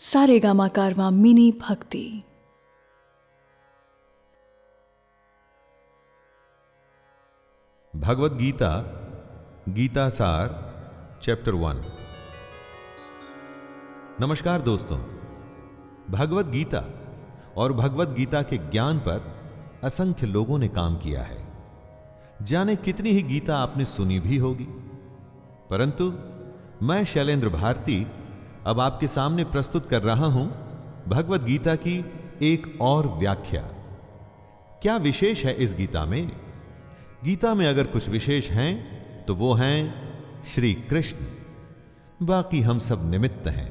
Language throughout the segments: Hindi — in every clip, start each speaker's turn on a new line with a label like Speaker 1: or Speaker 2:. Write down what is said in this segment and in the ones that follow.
Speaker 1: सारे गामा कारवा मिनी भक्ति।
Speaker 2: भगवत गीता गीता सार, चैप्टर वन। नमस्कार दोस्तों। भगवत गीता और भगवत गीता के ज्ञान पर असंख्य लोगों ने काम किया है। जाने कितनी ही गीता आपने सुनी भी होगी। परंतु मैं शैलेंद्र भारती अब आपके सामने प्रस्तुत कर रहा हूँ भगवत गीता की एक और व्याख्या। क्या विशेष है इस गीता में? गीता में अगर कुछ विशेष हैं तो वो हैं श्री कृष्ण। बाकी हम सब निमित्त हैं,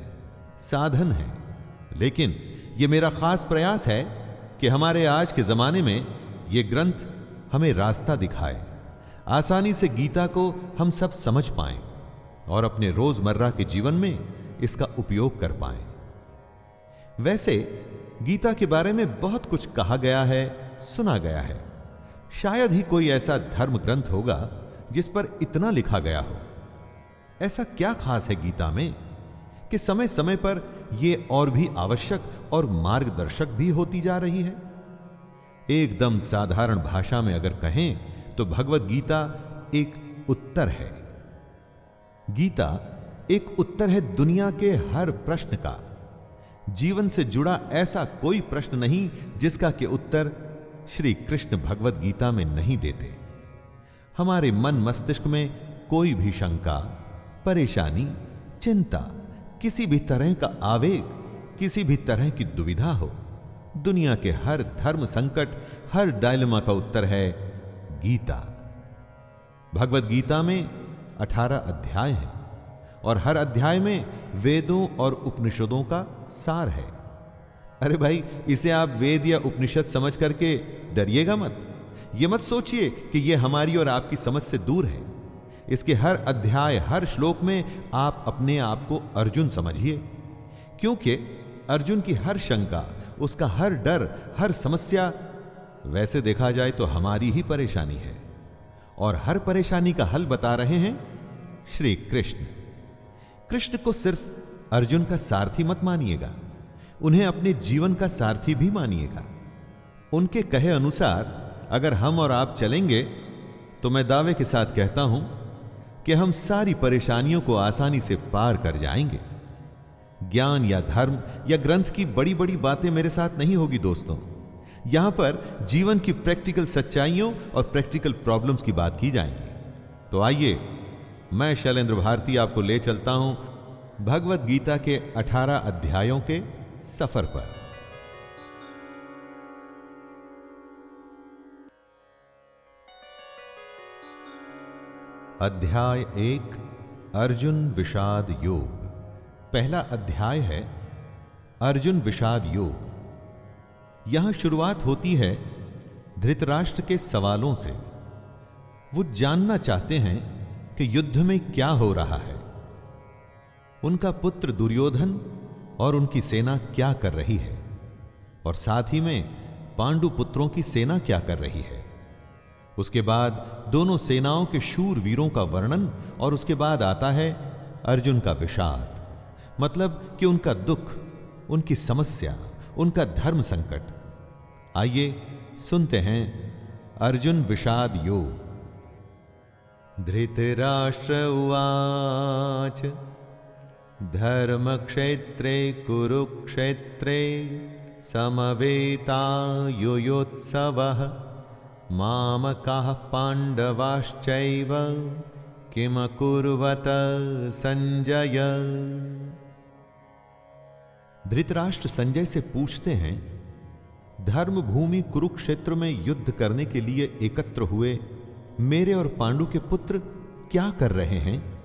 Speaker 2: साधन हैं। लेकिन ये मेरा खास प्रयास है कि हमारे आज के जमाने में ये ग्रंथ हमें रास्ता दिखाए, आसानी से गीता को हम सब समझ पाएँ और अपने रोज़मर्रा के जीवन में इसका उपयोग कर पाए। वैसे, गीता के बारे में बहुत कुछ कहा गया है, सुना गया है। शायद ही कोई ऐसा धर्म ग्रंथ होगा जिस पर इतना लिखा गया हो। ऐसा क्या खास है गीता में कि समय समय पर यह और भी आवश्यक और मार्गदर्शक भी होती जा रही है? एकदम साधारण भाषा में अगर कहें तो भगवत गीता एक उत्तर है। गीता एक उत्तर है दुनिया के हर प्रश्न का। जीवन से जुड़ा ऐसा कोई प्रश्न नहीं जिसका के उत्तर श्री कृष्ण भगवत गीता में नहीं देते। हमारे मन मस्तिष्क में कोई भी शंका, परेशानी, चिंता, किसी भी तरह का आवेग, किसी भी तरह की दुविधा हो, दुनिया के हर धर्म संकट, हर डायलमा का उत्तर है गीता। भगवत गीता में अठारह अध्याय हैं। और हर अध्याय में वेदों और उपनिषदों का सार है। अरे भाई, इसे आप वेद या उपनिषद समझ करके डरिएगा मत। ये मत सोचिए कि यह हमारी और आपकी समझ से दूर है। इसके हर अध्याय, हर श्लोक में आप अपने आप को अर्जुन समझिए। क्योंकि अर्जुन की हर शंका, उसका हर डर, हर समस्या, वैसे देखा जाए तो हमारी ही परेशानी है। और हर परेशानी का हल बता रहे हैं श्री कृष्ण। कृष्ण को सिर्फ़ अर्जुन का सारथी मत मानिएगा, उन्हें अपने जीवन का सारथी भी मानिएगा। उनके कहे अनुसार, अगर हम और आप चलेंगे तो मैं दावे के साथ कहता हूँ कि हम सारी परेशानियों को आसानी से पार कर जाएँगे। ज्ञान या धर्म या ग्रंथ की बड़ी बड़ी बातें मेरे साथ नहीं होगी, दोस्तों। यहाँ पर जीवन की प्रैक्टिकल सच्चाइयों और प्रैक्टिकल प्रॉब्लम्स की बात की जाएँगी। तो आइए मैं शैलेंद्र भारती आपको ले चलता हूँ भगवत गीता के 18 अध्यायों के सफ़र पर। अध्याय एक, अर्जुन विषाद योग। पहला अध्याय है, अर्जुन विषाद योग। यहाँ शुरुआत होती है धृतराष्ट्र के सवालों से। वो जानना चाहते हैं कि युद्ध में क्या हो रहा है? उनका पुत्र दुर्योधन और उनकी सेना क्या कर रही है? और साथ ही में पांडु पुत्रों की सेना क्या कर रही है? उसके बाद दोनों सेनाओं के शूर वीरों का वर्णन और उसके बाद आता है अर्जुन का विषाद। मतलब कि उनका दुख, उनकी समस्या, उनका धर्म संकट। आइए सुनते हैं अर्जुन विषाद योग। धृतराष्ट्र उवाच। धर्म क्षेत्रे कुरुक्षेत्रे समवेतायुयोत्सव मामकाः पाण्डवाश्चैव किमकुर्वत संजय। धृतराष्ट्र संजय से पूछते हैं धर्म भूमि कुरुक्षेत्र में युद्ध करने के लिए एकत्र हुए मेरे और पांडु के पुत्र क्या कर रहे हैं?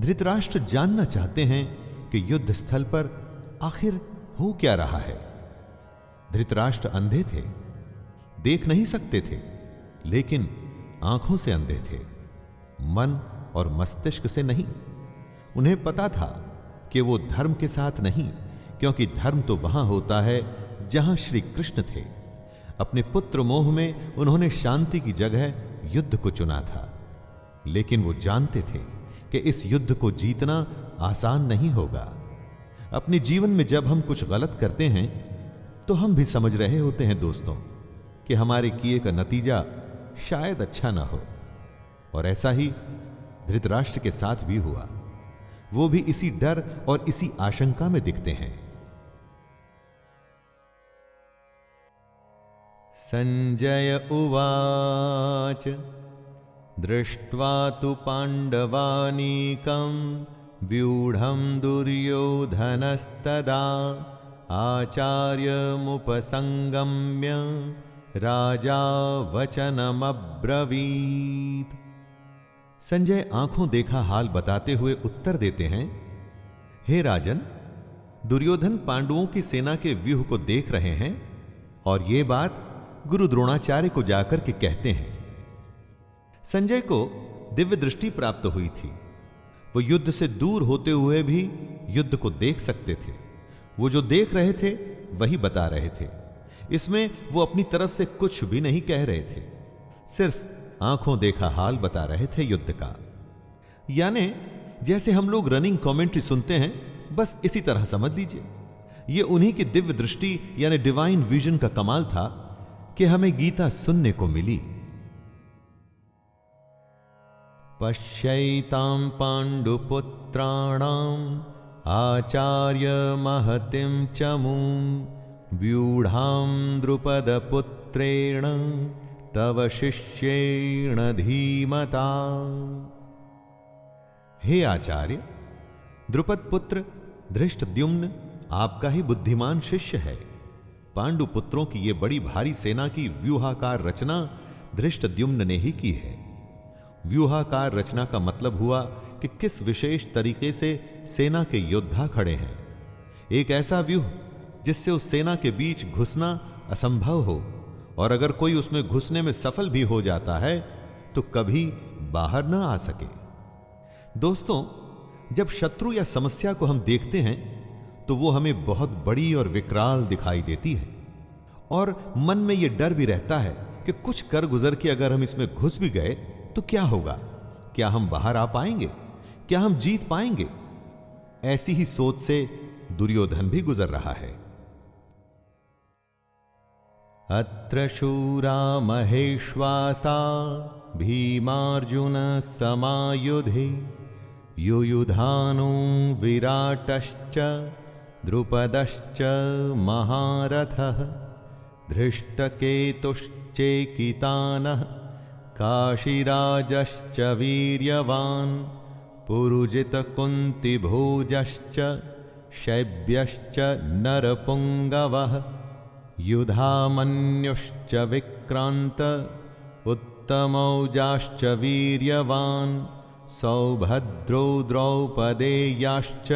Speaker 2: धृतराष्ट्र जानना चाहते हैं कि युद्ध स्थल पर आखिर हो क्या रहा है। धृतराष्ट्र अंधे थे, देख नहीं सकते थे, लेकिन आँखों से अंधे थे, मन और मस्तिष्क से नहीं। उन्हें पता था कि वो धर्म के साथ नहीं, क्योंकि धर्म तो वहाँ होता है जहाँ श्री कृष्ण थे। अपने पुत्र मोह में उन्होंने शांति की जगह युद्ध को चुना था। लेकिन वो जानते थे कि इस युद्ध को जीतना आसान नहीं होगा। अपने जीवन में जब हम कुछ गलत करते हैं तो हम भी समझ रहे होते हैं दोस्तों कि हमारे किए का नतीजा शायद अच्छा ना हो। और ऐसा ही धृतराष्ट्र के साथ भी हुआ। वो भी इसी डर और इसी आशंका में दिखते हैं। संजय उवाच। दृष्ट्वा तु पाण्डवानीकं व्यूढं दुर्योधनस्तदा। आचार्यमुपसङ्गम्य राजा वचनमब्रवीत्। संजय आँखों देखा हाल बताते हुए उत्तर देते हैं, हे राजन, दुर्योधन पांडवों की सेना के व्यूह को देख रहे हैं, और ये बात गुरु द्रोणाचार्य को जाकर के कहते हैं, संजय को दिव्य दृष्टि प्राप्त हुई थी। वो युद्ध से दूर होते हुए भी युद्ध को देख सकते थे। वो जो देख रहे थे, वही बता रहे थे। इसमें वो अपनी तरफ़ से कुछ भी नहीं कह रहे थे। सिर्फ़ आँखों देखा हाल बता रहे थे युद्ध का। यानी, जैसे हम लोग रनिंग कमेंट्री सुनते हैं, बस इसी तरह समझ लीजिए। यह उन्हीं की दिव्य दृष्टि, यानी डिवाइन विजन का कमाल था कि हमें गीता सुनने को मिली। पश्यैतां पाण्डुपुत्राणाम् आचार्य महतिं च मूं, व्यूढां द्रुपदपुत्रेण, तव शिष्येण धीमता हे आचार्य द्रुपद पुत्र धृष्टद्युम्न, आपका ही बुद्धिमान शिष्य है। पांडु पुत्रों की ये बड़ी भारी सेना की व्यूहाकार रचना धृष्टद्युम्न ने ही की है। व्यूहाकार रचना का मतलब हुआ कि किस विशेष तरीके से सेना के योद्धा खड़े हैं। एक ऐसा व्यूह जिससे उस सेना के बीच घुसना असंभव हो और अगर कोई उसमें घुसने में सफल भी हो जाता है तो कभी बाहर ना आ सके। दोस्तों, जब शत्रु या समस्या को हम देखते हैं तो वो हमें बहुत बड़ी और विकराल दिखाई देती है। और मन में यह डर भी रहता है कि कुछ कर गुजर के अगर हम इसमें घुस भी गए तो क्या होगा? क्या हम बाहर आ पाएँगे? क्या हम जीत पाएँगे? ऐसी ही सोच से दुर्योधन भी गुजर रहा है। अत्र शूरा महेश्वासा, भीमार्जुन समायुधे युयुधानो विराटश्च। द्रुपदश्च महारथः धृष्टकेतुश्चेकितानः काशीराजश्च वीर्यवान् पुरुजितकुन्तिभोजश्च शैब्यश्च नरपुङ्गवः युधामन्युश्च विक्रान्त उत्तमौजाश्च वीर्यवान् सौभद्रो द्रौपदेयाश्च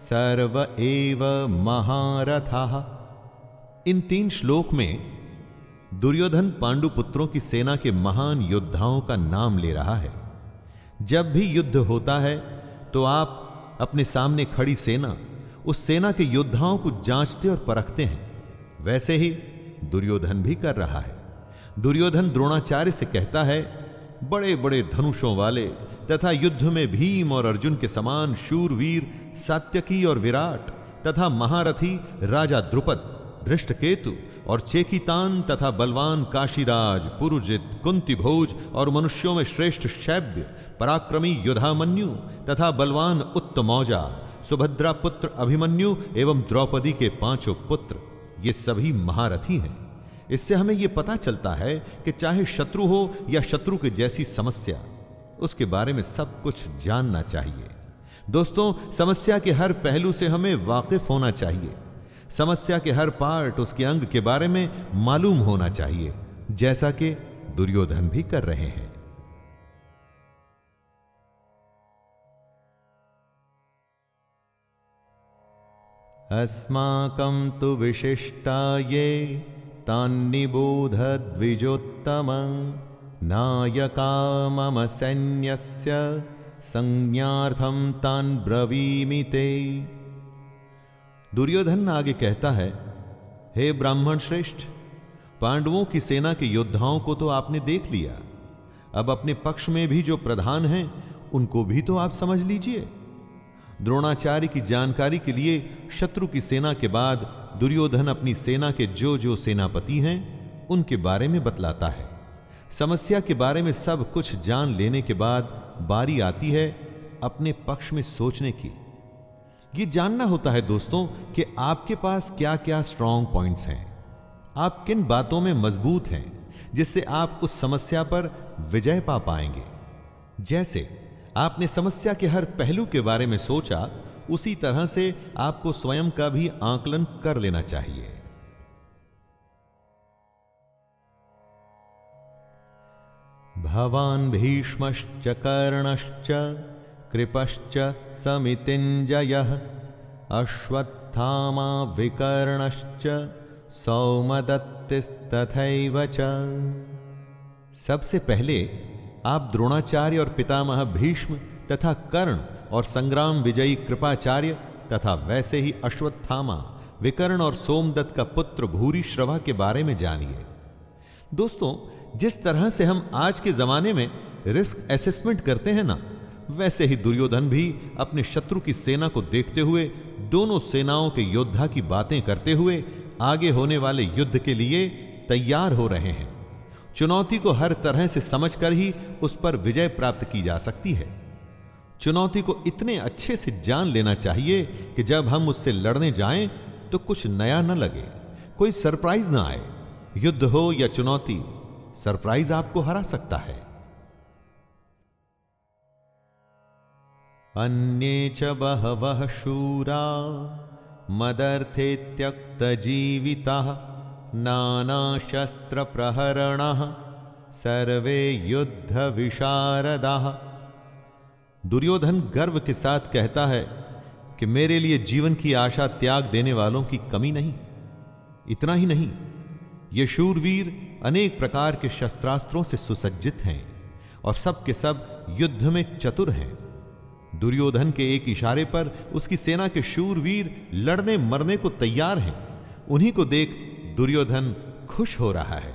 Speaker 2: सर्व एव महारथः। इन तीन श्लोक में दुर्योधन पांडु पुत्रों की सेना के महान योद्धाओं का नाम ले रहा है। जब भी युद्ध होता है तो आप अपने सामने खड़ी सेना, उस सेना के योद्धाओं को जांचते और परखते हैं। वैसे ही दुर्योधन भी कर रहा है। दुर्योधन द्रोणाचार्य से कहता है बड़े बड़े धनुषों वाले, तथा युद्ध में भीम और अर्जुन के समान शूरवीर, सात्यकी और विराट, तथा महारथी राजा द्रुपद, धृष्टकेतु और चेकितान तथा बलवान काशीराज, पुरुजित कुंती भोज और मनुष्यों में श्रेष्ठ शैव्य, पराक्रमी युधामन्यु तथा बलवान उत्तमौजा, सुभद्रा पुत्र अभिमन्यु एवं द्रौपदी के पाँचों पुत्र, ये सभी महारथी हैं। इससे हमें यह पता चलता है कि चाहे शत्रु हो या शत्रु के जैसी समस्या, उसके बारे में सब कुछ जानना चाहिए। दोस्तों, समस्या के हर पहलू से हमें वाकिफ होना चाहिए। समस्या के हर पार्ट उसके अंग के बारे में मालूम होना चाहिए, जैसा कि दुर्योधन भी कर रहे हैं। अस्माकं तु विशिष्टा ये तान्निबोध द्विजोत्तमं नायका मम सैन्यस्य, संज्ञार्थं तान् ब्रवीमि ते। दुर्योधन आगे कहता है, हे ब्राह्मण श्रेष्ठ, पांडवों की सेना के योद्धाओं को तो आपने देख लिया। अब अपने पक्ष में भी जो प्रधान हैं, उनको भी तो आप समझ लीजिए। द्रोणाचार्य की जानकारी के लिए शत्रु की सेना के बाद दुर्योधन अपनी सेना के जो जो सेनापति हैं, उनके बारे में बतलाता है। समस्या के बारे में सब कुछ जान लेने के बाद बारी आती है अपने पक्ष में सोचने की। यह जानना होता है दोस्तों कि आपके पास क्या क्या स्ट्रांग पॉइंट्स हैं। आप किन बातों में मज़बूत हैं, जिससे आप उस समस्या पर विजय पा पाएँगे। जैसे, आपने समस्या के हर पहलू के बारे में सोचा उसी तरह से आपको स्वयं का भी आकलन कर लेना चाहिए। भवान भीष्मश्च कर्णश्च कृपश्च समितिञ्जयः अश्वत्थामा विकर्णश्च सौमदत्तिस्तथैव सबसे पहले आप द्रोणाचार्य और पितामह भीष्म तथा कर्ण और संग्राम विजयी कृपाचार्य तथा वैसे ही अश्वत्थामा, विकर्ण और सोमदत्त का पुत्र भूरी श्रवा के बारे में जानिए। दोस्तों, जिस तरह से हम आज के जमाने में रिस्क असेसमेंट करते हैं ना, वैसे ही दुर्योधन भी अपने शत्रु की सेना को देखते हुए, दोनों सेनाओं के योद्धा की बातें करते हुए आगे होने वाले युद्ध के लिए तैयार हो रहे हैं। चुनौती को हर तरह से समझकर ही उस पर विजय प्राप्त की जा सकती है। चुनौती को इतने अच्छे से जान लेना चाहिए कि जब हम उससे लड़ने जाएँ तो कुछ नया न लगे, कोई सरप्राइज़ ना आए। युद्ध हो या चुनौती, सरप्राइज़ आपको हरा सकता है। अन्ये च बहवः शूरा मदर्थे त्यक्तजीविताः नानाशस्त्रप्रहरणः सर्वे युद्ध विशारदाः। दुर्योधन गर्व के साथ कहता है कि मेरे लिए जीवन की आशा त्याग देने वालों की कमी नहीं, इतना ही नहीं, ये शूरवीर अनेक प्रकार के शस्त्रास्त्रों से सुसज्जित हैं और सब के सब युद्ध में चतुर हैं। दुर्योधन के एक इशारे पर उसकी सेना के शूरवीर लड़ने मरने को तैयार हैं। उन्हीं को देख दुर्योधन खुश हो रहा है।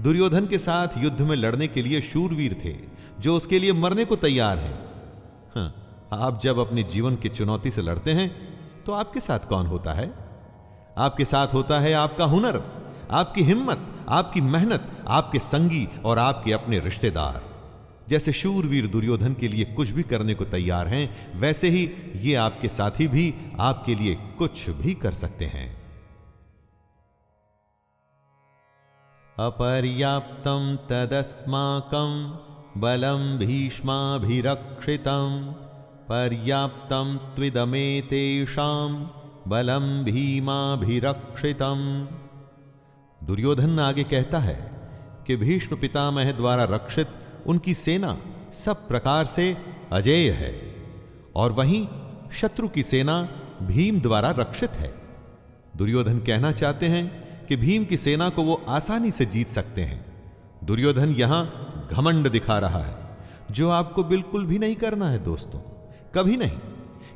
Speaker 2: दुर्योधन के साथ युद्ध में लड़ने के लिए शूरवीर थे, जो उसके लिए मरने को तैयार हैं। हाँ, आप जब अपने जीवन की चुनौती से लड़ते हैं तो आपके साथ कौन होता है? आपके साथ होता है आपका हुनर आपकी हिम्मत आपकी मेहनत आपके संगी और आपके अपने रिश्तेदार। जैसे शूरवीर दुर्योधन के लिए कुछ भी करने को तैयार हैं वैसे ही ये आपके साथी भी आपके लिए कुछ भी कर सकते हैं। अपर्याप्तम तदस्माकं बलं भीष्माभिरक्षितं पर्याप्तं त्विदमेतेषां बलं भीमाभिरक्षितम। दुर्योधन आगे कहता है कि भीष्म पितामह द्वारा रक्षित उनकी सेना सब प्रकार से अजेय है, और वहीं शत्रु की सेना भीम द्वारा रक्षित है। दुर्योधन कहना चाहते हैं कि भीम की सेना को वो आसानी से जीत सकते हैं। दुर्योधन यहाँ घमंड दिखा रहा है, जो आपको बिल्कुल भी नहीं करना है दोस्तों। कभी नहीं,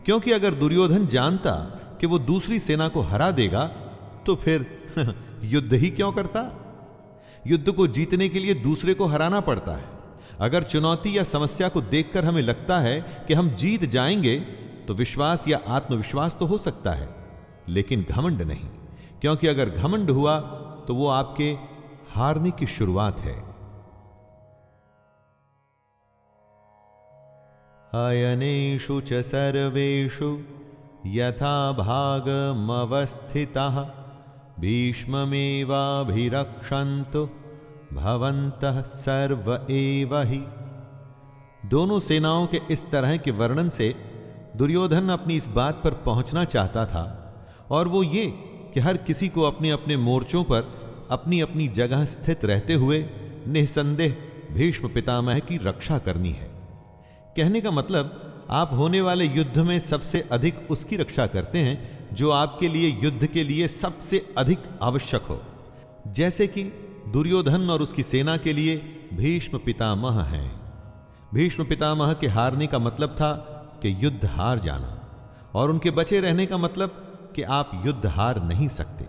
Speaker 2: क्योंकि अगर दुर्योधन जानता कि वो दूसरी सेना को हरा देगा तो फिर युद्ध ही क्यों करता? युद्ध को जीतने के लिए दूसरे को हराना पड़ता है। अगर चुनौती या समस्या को देखकर हमें लगता है कि हम जीत जाएँगे तो विश्वास या आत्मविश्वास तो हो सकता है, लेकिन घमंड नहीं, क्योंकि अगर घमंड हुआ तो वो आपके हारने की शुरुआत है। अयनेषु च सर्वेषु यथा भागमवस्थितः। भीष्ममेवाभिरक्षन्तु, भवन्तः सर्व एव ही। दोनों सेनाओं के इस तरह के वर्णन से दुर्योधन अपनी इस बात पर पहुँचना चाहता था, और वो ये कि हर किसी को अपने अपने मोर्चों पर अपनी अपनी जगह स्थित रहते हुए निसंदेह भीष्म पितामह की रक्षा करनी है। कहने का मतलब आप होने वाले युद्ध में सबसे अधिक उसकी रक्षा करते हैं, जो आपके लिए युद्ध के लिए सबसे अधिक आवश्यक हो। जैसे कि दुर्योधन और उसकी सेना के लिए भीष्म पितामह हैं। भीष्म पितामह के हारने का मतलब था कि युद्ध हार जाना, और उनके बचे रहने का मतलब कि आप युद्ध हार नहीं सकते।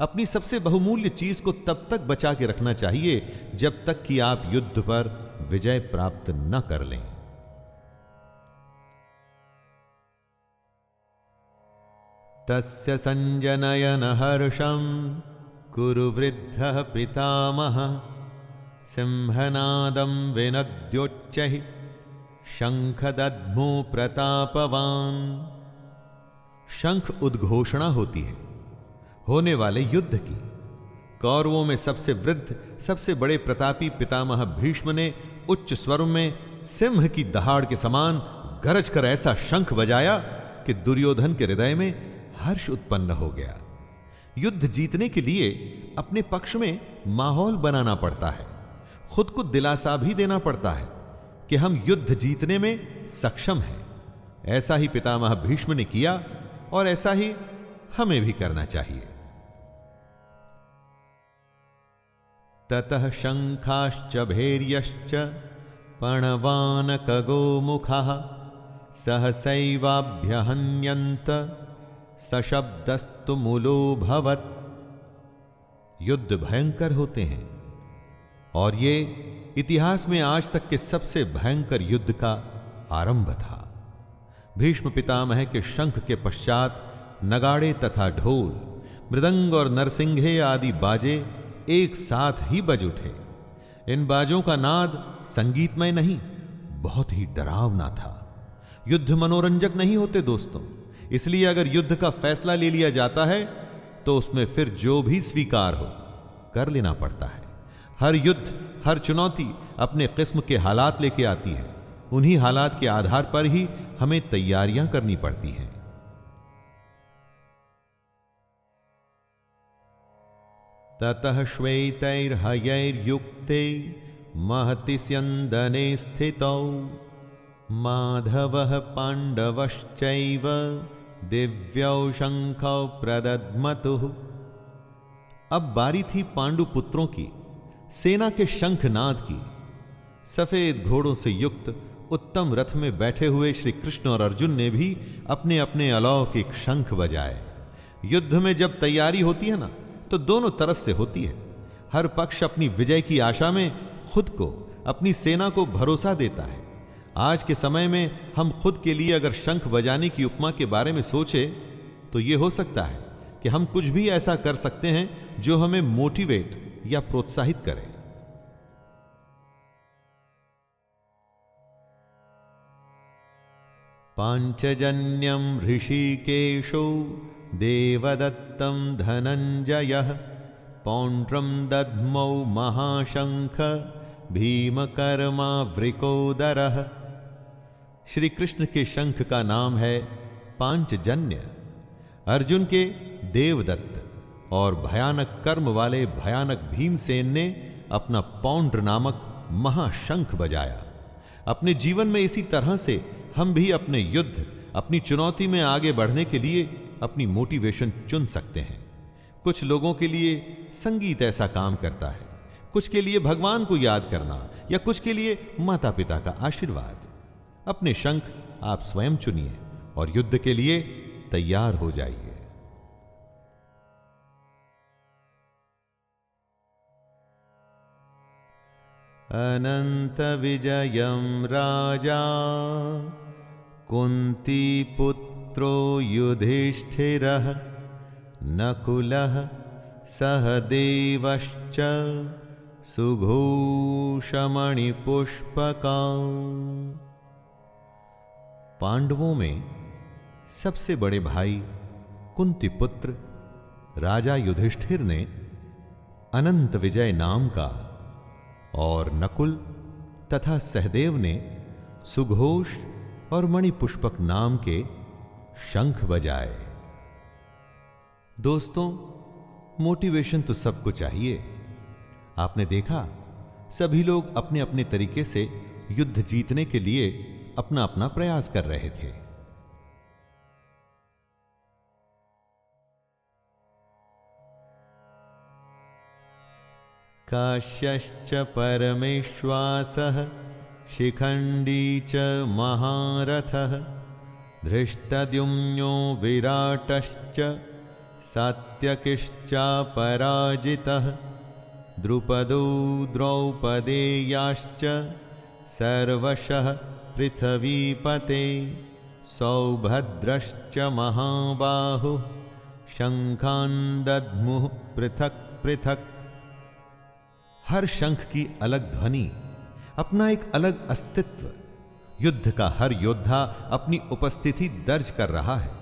Speaker 2: अपनी सबसे बहुमूल्य चीज़ को तब तक बचा के रखना चाहिए, जब तक कि आप युद्ध पर विजय प्राप्त न कर लें। तस्य सञ्जनयनहर्षं कुरु वृद्धः पितामह, सिंहनादं विनद्योच्चैः शंखदध्मो प्रतापवान शंख उद्घोषणा होती है, होने वाले युद्ध की, कौरवों में सबसे वृद्ध, सबसे बड़े प्रतापी पितामह भीष्म ने उच्च स्वर में सिंह की दहाड़ के समान गरज कर ऐसा शंख बजाया कि दुर्योधन के हृदय में हर्ष उत्पन्न हो गया। युद्ध जीतने के लिए अपने पक्ष में माहौल बनाना पड़ता है। खुद को दिलासा भी देना पड़ता है कि हम युद्ध जीतने में सक्षम हैं। ऐसा ही पितामह भीष्म ने किया और ऐसा ही हमें भी करना चाहिए। ततः शंखाश्च, भैर्यश्च मुखा सहसैवाभ्यहन्यंत सशब्दस्तु मूलो भवत। युद्ध भयंकर होते हैं। और ये इतिहास में आज तक के सबसे भयंकर युद्ध का आरंभ था। भीष्म पितामह के शंख के पश्चात नगाड़े तथा ढोल, मृदंग और नरसिंघे आदि बाजे एक साथ ही बज उठे। इन बाजों का नाद संगीतमय नहीं, बहुत ही डरावना था। युद्ध मनोरंजक नहीं होते दोस्तों। इसलिए अगर युद्ध का फैसला ले लिया जाता है तो उसमें फिर जो भी स्वीकार हो, कर लेना पड़ता है। हर युद्ध, हर चुनौती अपने किस्म के हालात लेके आती है। उन्हीं हालात के आधार पर ही हमें तैयारियाँ करनी पड़ती हैं। ततः श्वेतैर्हयैर्युक्ते महति स्यन्दने स्थितौ। माधवः पाण्डवश्चैव दिव्यौ शंखौ प्रदद्मतुः अब बारी थी पांडु पुत्रों की, सेना के शंखनाद की। सफ़ेद घोड़ों से युक्त, उत्तम रथ में बैठे हुए श्री कृष्ण और अर्जुन ने भी अपने अपने अलौकिक शंख बजाए। युद्ध में जब तैयारी होती है ना तो दोनों तरफ़ से होती है। हर पक्ष अपनी विजय की आशा में खुद को, अपनी सेना को भरोसा देता है। आज के समय में हम खुद के लिए अगर शंख बजाने की उपमा के बारे में सोचे तो यह हो सकता है कि हम कुछ भी ऐसा कर सकते हैं जो हमें मोटिवेट या प्रोत्साहित करे। पांचजन्यम ऋषिकेशो देवदत्तम धनंजय पौंड्रम दध्मौ महाशंख भीमकर्मावृकोदरः। श्री कृष्ण के शंख का नाम है पांचजन्य, अर्जुन के देवदत्त और भयानक कर्म वाले भयानक भीमसेन ने अपना पौंड्र नामक महाशंख बजाया। अपने जीवन में इसी तरह से हम भी अपने युद्ध, अपनी चुनौती में आगे बढ़ने के लिए अपनी मोटिवेशन चुन सकते हैं। कुछ लोगों के लिए संगीत ऐसा काम करता है, कुछ के लिए भगवान को याद करना या कुछ के लिए माता पिता का आशीर्वाद। अपने शंख आप स्वयं चुनिए और युद्ध के लिए तैयार हो जाइए। अनंत विजयम राजा कुंती कुंतीपुत्रो युधिष्ठिरः, नकुलः सहदेवश्च सुघोषमणिपुष्पका पांडवों में सबसे बड़े भाई कुंती पुत्र राजा युधिष्ठिर ने अनंत विजय नाम का और नकुल तथा सहदेव ने सुघोष और मणिपुष्पक नाम के शंख बजाए। दोस्तों, मोटिवेशन तो सबको चाहिए। आपने देखा, सभी लोग अपने अपने तरीके से युद्ध जीतने के लिए अपना अपना प्रयास कर रहे थे। काश्यश्च परमेश्वासः, शिखण्डी च महारथः, धृष्टद्युम्नो विराटश्च सात्यकिश्चापराजितः द्रुपदो द्रौपदेयाश्च, सर्वशः पृथ्वीपते सौभद्रश्च महाबाहुः दद्मुः पृथक पृथक। हर शंख की अलग ध्वनि, अपना एक अलग अस्तित्व, युद्ध का हर योद्धा अपनी उपस्थिति दर्ज कर रहा है।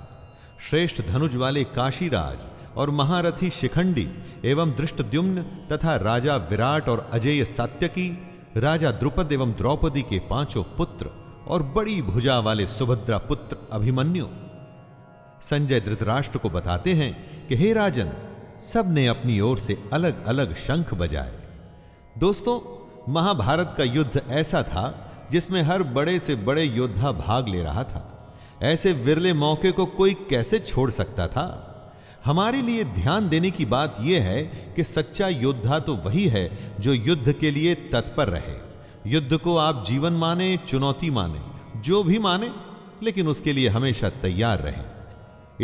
Speaker 2: श्रेष्ठ धनुज वाले काशीराज और महारथी शिखंडी एवं दृष्टद्युम्न तथा राजा विराट और अजेय सात्यकी, राजा द्रुपद एवं द्रौपदी के पाँचों पुत्र और बड़ी भुजा वाले सुभद्रा पुत्र अभिमन्यु संजय धृतराष्ट्र को बताते हैं कि हे राजन सबने अपनी ओर से अलग अलग शंख बजाए। दोस्तों, महाभारत का युद्ध ऐसा था जिसमें हर बड़े से बड़े योद्धा भाग ले रहा था। ऐसे विरले मौके को कोई कैसे छोड़ सकता था? हमारे लिए ध्यान देने की बात यह है कि सच्चा योद्धा तो वही है जो युद्ध के लिए तत्पर रहे। युद्ध को आप जीवन माने, चुनौती माने, जो भी माने, लेकिन उसके लिए हमेशा तैयार रहे।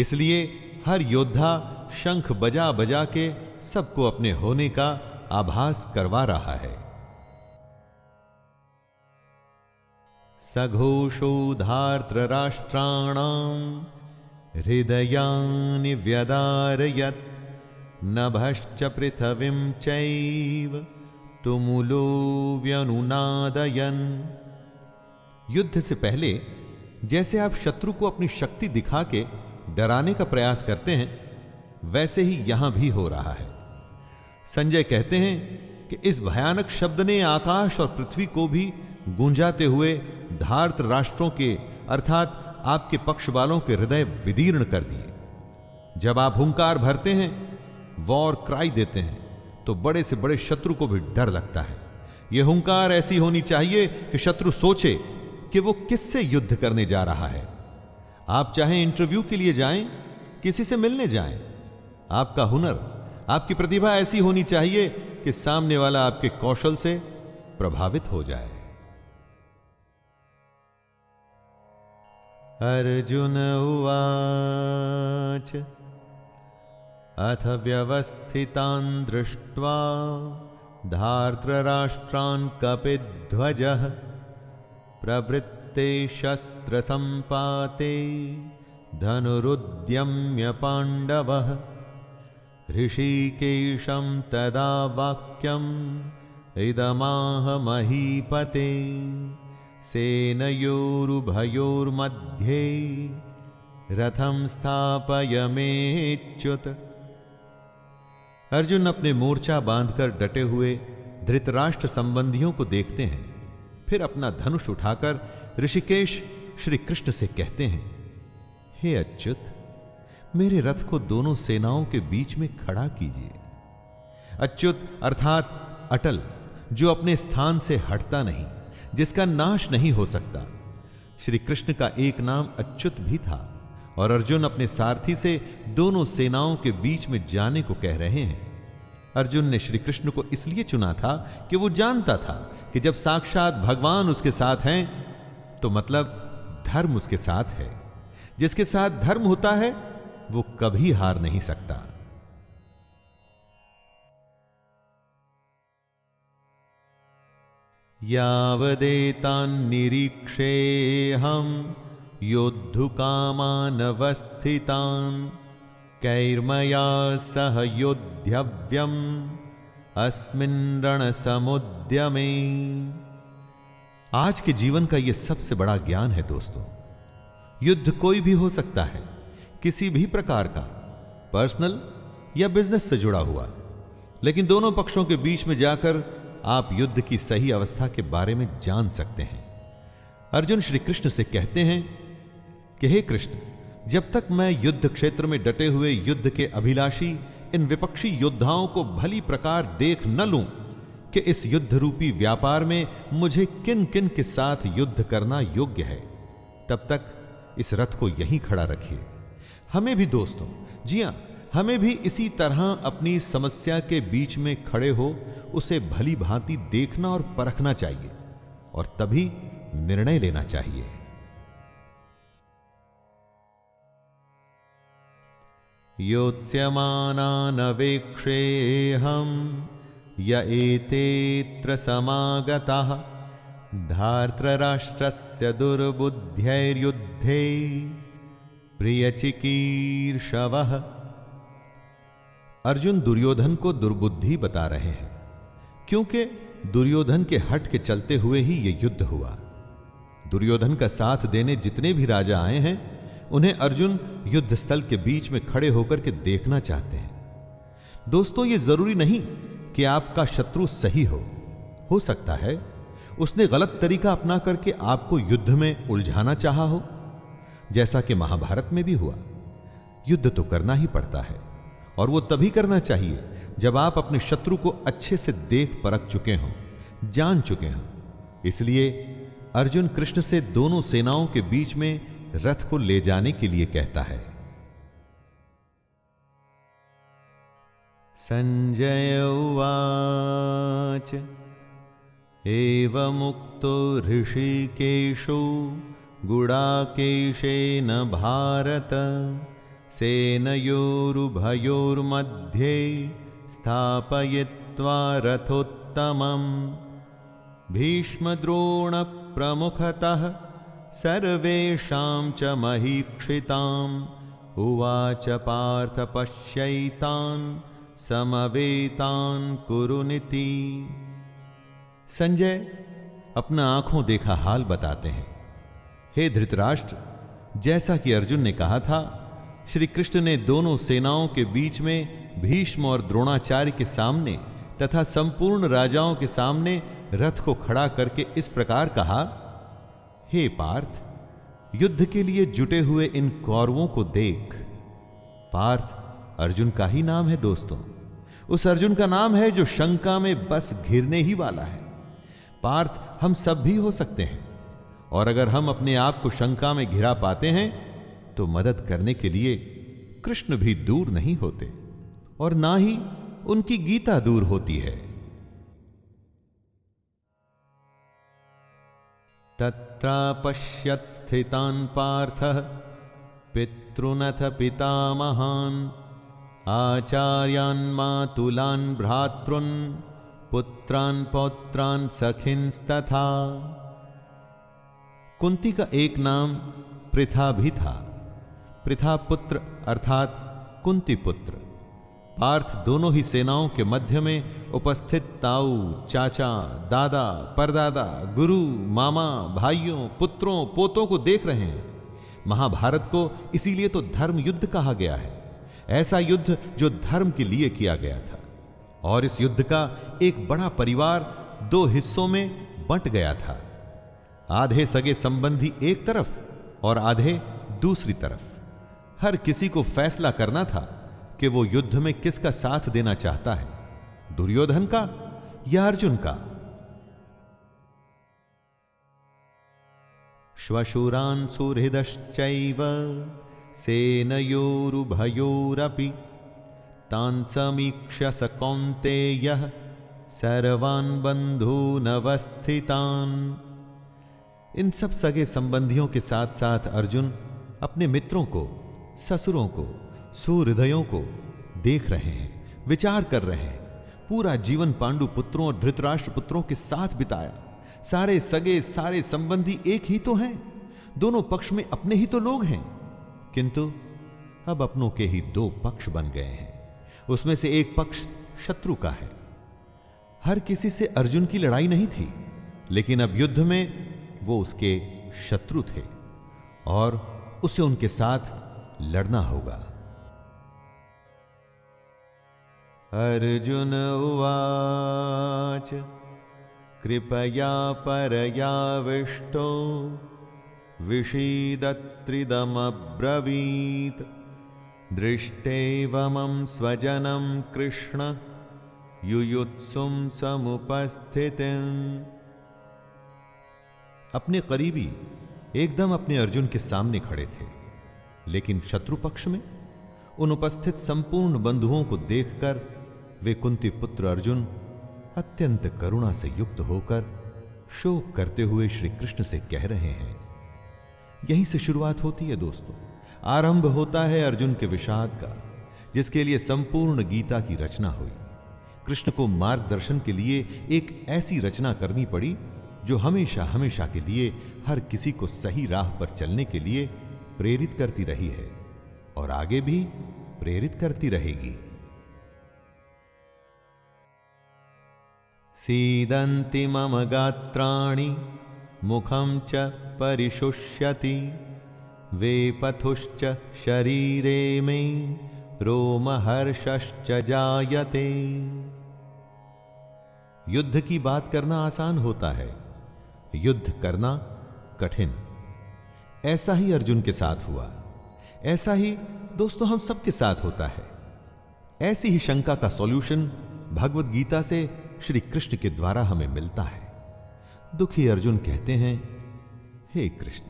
Speaker 2: इसलिए हर योद्धा शंख बजा बजा के सबको अपने होने का आभास करवा रहा है। सघोषोधार्तराष्ट्राणाम् हृदयानि व्यदारयत् नभश्च पृथवीं चैव तुमुलो व्यनुनादयन् युद्ध से पहले, जैसे आप शत्रु को अपनी शक्ति दिखा के डराने का प्रयास करते हैं, वैसे ही यहाँ भी हो रहा है। संजय कहते हैं कि इस भयानक शब्द ने आकाश और पृथ्वी को भी गूंजाते हुए धार्त राष्ट्रों के, अर्थात आपके पक्ष वालों के हृदय विदीर्ण कर दिए। जब आप हुंकार भरते हैं, वॉर क्राई देते हैं। तो बड़े से बड़े शत्रु को भी डर लगता है। यह हुंकार ऐसी होनी चाहिए कि शत्रु सोचे कि वो किससे युद्ध करने जा रहा है। आप चाहे इंटरव्यू के लिए जाएँ, किसी से मिलने जाएँ। आपका हुनर, आपकी प्रतिभा ऐसी होनी चाहिए कि सामने वाला आपके कौशल से प्रभावित हो जाए। अर्जुन उवाच अथ व्यवस्थितान् दृष्ट्वा धार्तराष्ट्रान् कपिध्वजः प्रवृत्ते शस्त्रसम्पाते धनुरुद्यम्य पाण्डवः। ऋषिकेशं तदा वाक्यम् इदमाह महीपते सेनयोरुभयोर्मध्ये रथम स्थापयमेच्युत। अर्जुन अपने मोर्चा बांधकर डटे हुए धृतराष्ट्र संबंधियों को देखते हैं, फिर अपना धनुष उठाकर ऋषिकेश श्री कृष्ण से कहते हैं, हे अच्युत, मेरे रथ को दोनों सेनाओं के बीच में खड़ा कीजिए। अच्युत अर्थात अटल, जो अपने स्थान से हटता नहीं, जिसका नाश नहीं हो सकता श्री कृष्ण का एक नाम अच्युत भी था। और अर्जुन अपने सारथी से दोनों सेनाओं के बीच में जाने को कह रहे हैं। अर्जुन ने श्री कृष्ण को इसलिए चुना था कि वो जानता था कि जब साक्षात भगवान उसके साथ हैं तो मतलब धर्म उसके साथ है। जिसके साथ धर्म होता है, वो कभी हार नहीं सकता। यावदेतान्निरीक्षेऽहं योद्धुकामानवस्थितान्, कैर्मया सह योद्धव्यम्, अस्मिन् आज के जीवन का यह सबसे बड़ा ज्ञान है दोस्तों, युद्ध कोई भी हो सकता है, किसी भी प्रकार का, पर्सनल या बिज़नेस से जुड़ा हुआ। लेकिन दोनों पक्षों के बीच में जाकर आप युद्ध की सही अवस्था के बारे में जान सकते हैं। अर्जुन श्री कृष्ण से कहते हैं कि हे कृष्ण, जब तक मैं युद्ध क्षेत्र में डटे हुए युद्ध के अभिलाषी इन विपक्षी योद्धाओं को भली प्रकार देख न लूँ कि इस युद्ध रूपी व्यापार में मुझे किन किन के साथ युद्ध करना योग्य है, तब तक इस रथ को यहीं खड़ा रखिए। हमें भी दोस्तों, जी हाँ, हमें भी इसी तरह अपनी समस्या के बीच में खड़े हो, उसे भली भांति देखना और परखना चाहिए और तभी निर्णय लेना चाहिए। योत्स्यमानानवेक्षेऽहं य एतेऽत्र समागताः धार्तराष्ट्रस्य दुर्बुद्ध्यैर्युद्धे प्रियचिकीर्षवः। अर्जुन दुर्योधन को दुर्बुद्धि बता रहे हैं, क्योंकि दुर्योधन के हट के चलते हुए ही यह युद्ध हुआ। दुर्योधन का साथ देने जितने भी राजा आए हैं उन्हें अर्जुन युद्ध स्थल के बीच में खड़े होकर के देखना चाहते हैं। दोस्तों, ये ज़रूरी नहीं कि आपका शत्रु सही हो। हो सकता है उसने गलत तरीका अपना करके आपको युद्ध में उलझाना चाहा हो, जैसा कि महाभारत में भी हुआ। युद्ध तो करना ही पड़ता है, और वो तभी करना चाहिए जब आप अपने शत्रु को अच्छे से देख परख चुके हों, जान चुके हों। इसलिए अर्जुन कृष्ण से दोनों सेनाओं के बीच में रथ को ले जाने के लिए कहता है। संजय उवाच, एवमुक्तो ऋषिकेशो, गुडाकेशेन भारत, सेनयोरुभयोर्मध्ये स्थापयित्वा रथोत्तमम्। भीष्मद्रोणप्रमुखतः सर्वेषां च महीक्षिताम्। उवाच पार्थ पश्यैतान्, समवेतान् संजय, अपना आँखों देखा हाल बताते हैं। हे धृतराष्ट्र, जैसा कि अर्जुन ने कहा था, श्री कृष्ण ने दोनों सेनाओं के बीच में भीष्म और द्रोणाचार्य के सामने तथा संपूर्ण राजाओं के सामने रथ को खड़ा करके इस प्रकार कहा हे पार्थ, युद्ध के लिए जुटे हुए इन कौरवों को देख। पार्थ, अर्जुन का ही नाम है दोस्तों। उस अर्जुन का नाम है जो शंका में बस घिरने ही वाला है। पार्थ, हम सब भी हो सकते हैं। और अगर हम अपने आप को शंका में घिरा पाते हैं तो मदद करने के लिए कृष्ण भी दूर नहीं होते। और ना ही उनकी गीता दूर होती है। तत्रापश्यत् स्थितान् पार्थः। पितृनथ पितामहान्, आचार्यान् मातुलान् भ्रातॄन्, पुत्रान् पौत्रान् सखिंस्तथा। कुंती का एक नाम पृथा भी था। पृथा पुत्र अर्थात कुंती पुत्र। पार्थ दोनों ही सेनाओं के मध्य में उपस्थित ताऊ, चाचा, दादा, परदादा, गुरु, मामा, भाइयों, पुत्रों, पोतों को देख रहे हैं। महाभारत को इसीलिए तो धर्म युद्ध कहा गया है। ऐसा युद्ध जो धर्म के लिए किया गया था। और इस युद्ध का एक बड़ा परिवार दो हिस्सों में बंट गया था। आधे सगे संबंधी एक तरफ़ और आधे दूसरी तरफ़। हर किसी को फैसला करना था। कि वो युद्ध में किसका साथ देना चाहता है? दुर्योधन का या अर्जुन का? श्वशुरान् सुहृदश्चैव सेनयोरुभयोरपि तान् समीक्ष्य स कौन्तेयः सर्वान् बन्धूनवस्थितान्। इन सब सगे संबंधियों के साथ साथ अर्जुन अपने मित्रों को, ससुरों को सुहृदयों को देख रहे हैं, विचार कर रहे हैं। पूरा जीवन पांडु पुत्रों और धृतराष्ट्र पुत्रों के साथ बिताया। सारे सगे, सारे संबंधी एक ही तो हैं। दोनों पक्ष में अपने ही तो लोग हैं। किंतु अब अपनों के ही दो पक्ष बन गए हैं। उसमें से एक पक्ष शत्रु का है। हर किसी से अर्जुन की लड़ाई नहीं थी, लेकिन अब युद्ध में वो उसके शत्रु थे और उसे उनके साथ लड़ना होगा। अर्जुन उवाच, कृपया परयाविष्टो विषीदत्रिदमब्रवीत्। दृष्टेवमं स्वजनं कृष्ण, युयुत्सुं समुपस्थितिम् अपने करीबी एकदम अपने अर्जुन के सामने खड़े थे, लेकिन शत्रु पक्ष में उन उपस्थित संपूर्ण बंधुओं को देखकर वे कुंती पुत्र अर्जुन अत्यंत करुणा से युक्त होकर शोक करते हुए श्री कृष्ण से कह रहे हैं, यहीं से शुरुआत होती है दोस्तों। आरंभ होता है अर्जुन के विषाद का, जिसके लिए संपूर्ण गीता की रचना हुई। कृष्ण को मार्गदर्शन के लिए एक ऐसी रचना करनी पड़ी, जो हमेशा हमेशा के लिए हर किसी को सही राह पर चलने के लिए प्रेरित करती रही है और आगे भी प्रेरित करती रहेगी। सीदंति मम गात्राणि मुखम च परिशुष्यति। वेपथुश्च शरीरे में, रोमहर्षश्च जायते। युद्ध की बात करना आसान होता है। युद्ध करना कठिन। ऐसा ही अर्जुन के साथ हुआ। ऐसा ही दोस्तों हम सबके साथ होता है। ऐसी ही शंका का सॉल्यूशन भगवत गीता से श्री कृष्ण के द्वारा हमें मिलता है। दुखी अर्जुन कहते हैं, हे कृष्ण,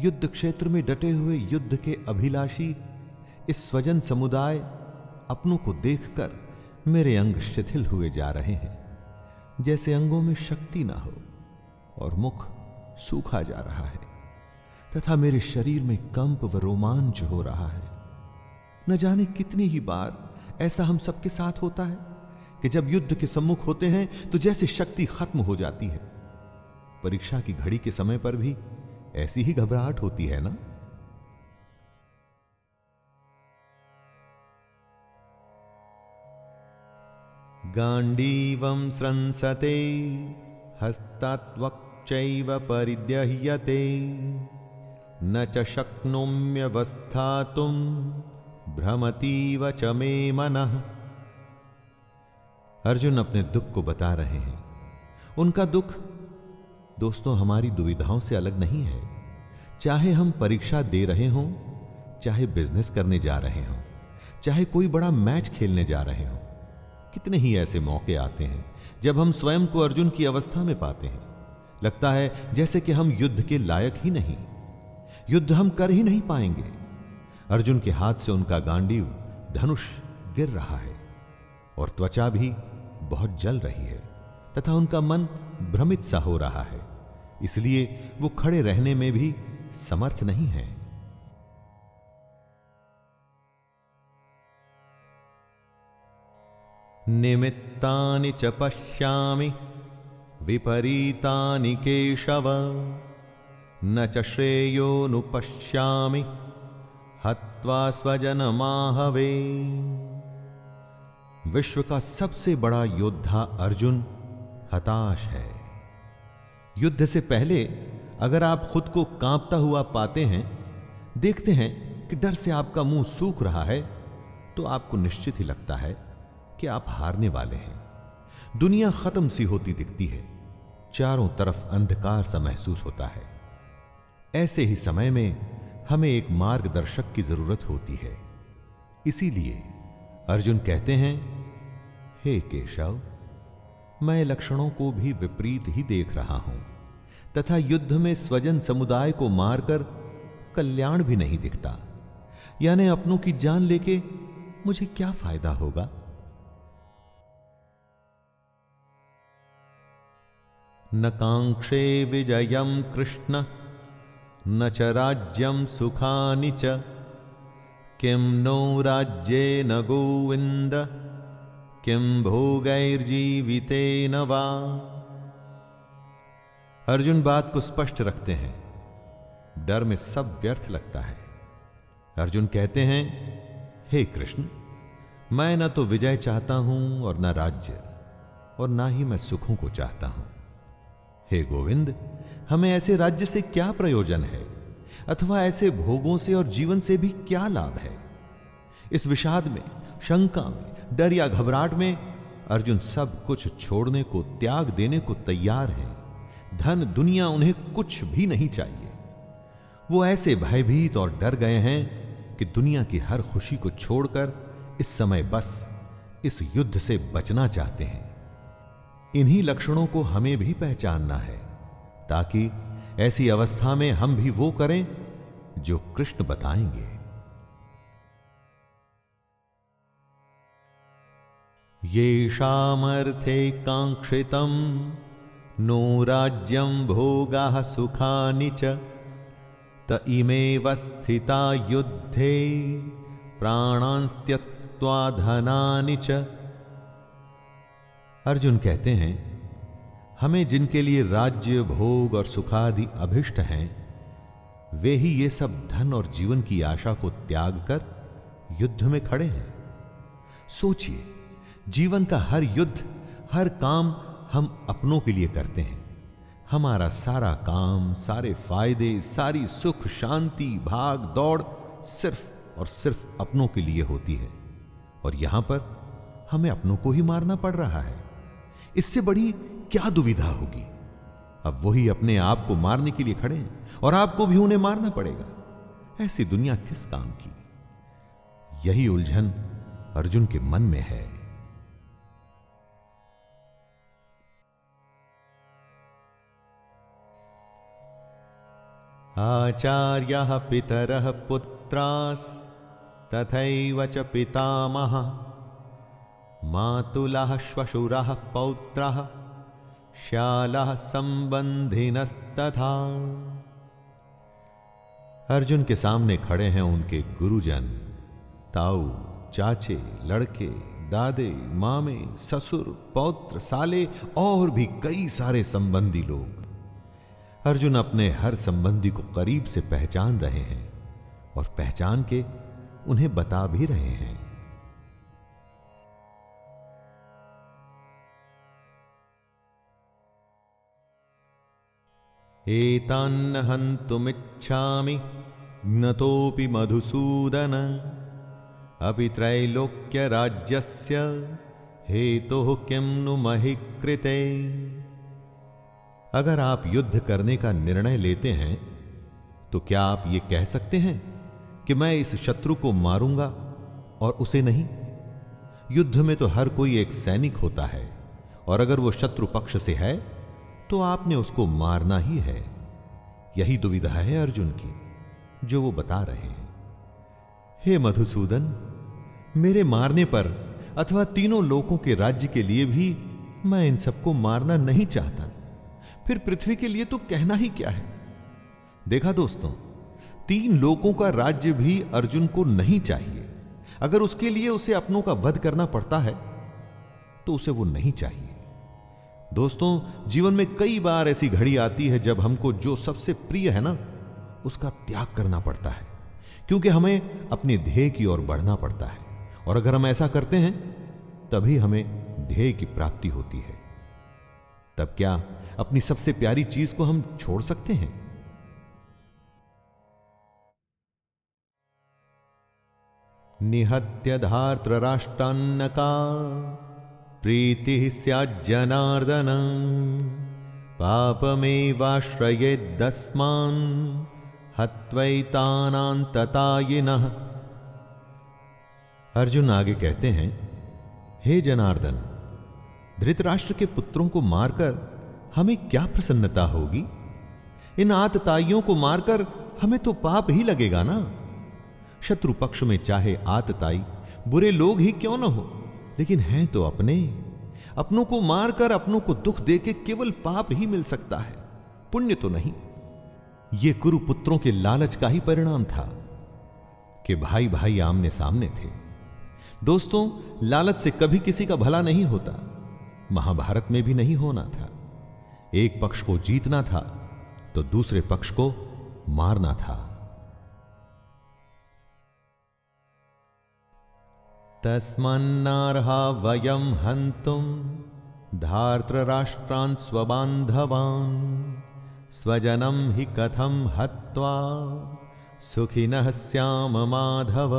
Speaker 2: युद्ध क्षेत्र में डटे हुए युद्ध के अभिलाषी, इस स्वजन समुदाय अपनों को देखकर मेरे अंग शिथिल हुए जा रहे हैं। जैसे अंगों में शक्ति ना हो और मुख सूखा जा रहा है, तथा मेरे शरीर में कंप व रोमांच हो रहा है। न जाने कितनी ही बार ऐसा हम सबके साथ होता है। कि जब युद्ध के सम्मुख होते हैं तो जैसे शक्ति खत्म हो जाती है। परीक्षा की घड़ी के समय पर भी ऐसी ही घबराहट होती है ना? गांडीवं स्रंसते हस्तात्वक्चैव परिद्यह्यते। न च शक्नोम्यवस्थातुं भ्रमतीव च मे मनः। अर्जुन अपने दुख को बता रहे हैं। उनका दुख, दोस्तों, हमारी दुविधाओं से अलग नहीं है। चाहे हम परीक्षा दे रहे हों, चाहे बिज़नेस करने जा रहे हों, चाहे कोई बड़ा मैच खेलने जा रहे हों, कितने ही ऐसे मौके आते हैं जब हम स्वयं को अर्जुन की अवस्था में पाते हैं। लगता है जैसे कि हम युद्ध के लायक ही नहीं। युद्ध हम कर ही नहीं पाएँगे। अर्जुन के हाथ से उनका गांडीव धनुष गिर रहा है और त्वचा भी बहुत जल रही है तथा उनका मन भ्रमित सा हो रहा है, इसलिए वो खड़े रहने में भी समर्थ नहीं है। निमित्तानि च पश्यामि, विपरीतानि केशव, न च श्रेयोनुपश्यामि हत्वा स्वजनमाहवे। विश्व का सबसे बड़ा योद्धा अर्जुन हताश है। युद्ध से पहले अगर आप खुद को कांपता हुआ पाते हैं, देखते हैं कि डर से आपका मुँह सूख रहा है तो आपको निश्चित ही लगता है कि आप हारने वाले हैं। दुनिया खत्म सी होती दिखती है, चारों तरफ़ अंधकार सा महसूस होता है। ऐसे ही समय में हमें एक मार्गदर्शक की ज़रूरत होती है। इसीलिए अर्जुन कहते हैं, हे केशव, मैं लक्षणों को भी विपरीत ही देख रहा हूँ, तथा युद्ध में स्वजन समुदाय को मारकर कल्याण भी नहीं दिखता। यानी अपनों की जान लेके मुझे क्या फ़ायदा होगा? न कांक्षे विजयम कृष्ण, न च राज्यम सुखानि च। किं नो राज्ये न गोविंद किं भोगैर्जीविते न वा? अर्जुन बात को स्पष्ट रखते हैं। डर में सब व्यर्थ लगता है। अर्जुन कहते हैं, हे कृष्ण, मैं न तो विजय चाहता हूँ और न राज्य, और ना ही मैं सुखों को चाहता हूँ। हे गोविंद, हमें ऐसे राज्य से क्या प्रयोजन है? अथवा ऐसे भोगों से और जीवन से भी क्या लाभ है? इस विषाद में, शंका में, डर या घबराहट में अर्जुन सब कुछ छोड़ने को, त्याग देने को तैयार है। धन, दुनिया उन्हें कुछ भी नहीं चाहिए। वो ऐसे भयभीत और डर गए हैं कि दुनिया की हर खुशी को छोड़कर इस समय बस इस युद्ध से बचना चाहते हैं। इन्हीं लक्षणों को हमें भी पहचानना है, ताकि ऐसी अवस्था में हम भी वो करें जो कृष्ण बताएँगे। ये शामर्थे कांक्षितम, नो राज्यम भोगा सुखानि च। त इमेव स्थिता युद्धे प्राणांस्त्यक्त्वा च। अर्जुन कहते हैं हमें जिनके लिए राज्य, भोग और सुखादि अभिष्ट हैं, वे ही ये सब धन और जीवन की आशा को त्याग कर युद्ध में खड़े हैं। सोचिए, जीवन का हर युद्ध, हर काम हम अपनों के लिए करते हैं। हमारा सारा काम, सारे फ़ायदे, सारी सुख, शांति, भाग, दौड़ सिर्फ़ और सिर्फ़ अपनों के लिए होती है। और यहाँ पर हमें अपनों को ही मारना पड़ रहा है। इससे बड़ी क्या दुविधा होगी? अब वही अपने आप को मारने के लिए खड़े हैं और आपको भी उन्हें मारना पड़ेगा। ऐसी दुनिया किस काम की? यही उलझन अर्जुन के मन में है। आचार्य पितर पुत्रास्, तथैव च पितामह, मातुलः श्वशुरः पौत्रः। श्यालः संबंधिनस्तथा अर्जुन के सामने खड़े हैं उनके गुरुजन। ताऊ, चाचे, लड़के, दादे, मामे, ससुर, पौत्र, साले, और भी कई सारे संबंधी लोग। अर्जुन अपने हर संबंधी को करीब से पहचान रहे हैं और पहचान के उन्हें बता भी रहे हैं। एतान्न हन्तुमिच्छामि ज्ञतोऽपि मधुसूदन। अपि त्रैलोक्यराज्यस्य हेतुः किं नु महि कृते अगर आप युद्ध करने का निर्णय लेते हैं तो क्या आप ये कह सकते हैं कि मैं इस शत्रु को मारूँगा और उसे नहीं? युद्ध में तो हर कोई एक सैनिक होता है, और अगर वो शत्रु पक्ष से है तो आपने उसको मारना ही है। यही दुविधा है अर्जुन की, जो वो बता रहे हैं। हे मधुसूदन, मेरे मारने पर अथवा तीनों लोगों के राज्य के लिए भी मैं इन सबको मारना नहीं चाहता। फिर पृथ्वी के लिए तो कहना ही क्या है? देखा दोस्तों, तीन लोगों का राज्य भी अर्जुन को नहीं चाहिए। अगर उसके लिए उसे अपनों का वध करना पड़ता है तो उसे वो नहीं चाहिए। दोस्तों, जीवन में कई बार ऐसी घड़ी आती है जब हमको जो सबसे प्रिय है ना, उसका त्याग करना पड़ता है। क्योंकि हमें अपने ध्येय की ओर बढ़ना पड़ता है। और अगर हम ऐसा करते हैं, तभी हमें ध्येय की प्राप्ति होती है। तब क्या अपनी सबसे प्यारी चीज़ को हम छोड़ सकते हैं? निहत्य धार्तराष्ट्रान्न का प्रीति स्याज्जनार्दन। पापमेवाश्रयेदस्मान् हत्वैतानान्ततायिनः। अर्जुन आगे कहते हैं, हे जनार्दन, धृतराष्ट्र के पुत्रों को मारकर हमें क्या प्रसन्नता होगी? इन आतताइयों को मारकर हमें तो पाप ही लगेगा ना? शत्रु पक्ष में चाहे आतताई, बुरे लोग ही क्यों ना हो? लेकिन हैं तो अपने। अपनों को मारकर अपनों को दुख देके केवल पाप ही मिल सकता है। पुण्य तो नहीं। ये कुरु पुत्रों के लालच का ही परिणाम था कि भाई भाई आमने सामने थे। दोस्तों, लालच से कभी किसी का भला नहीं होता। महाभारत में भी नहीं होना था। एक पक्ष को जीतना था तो दूसरे पक्ष को मारना था। तस्मन्नार्हा वयम हंतुम धार्तराष्ट्रान् स्वबान्धवान्। स्वजनम ही कथम हत्वा? सुखिनः श्याम माधव।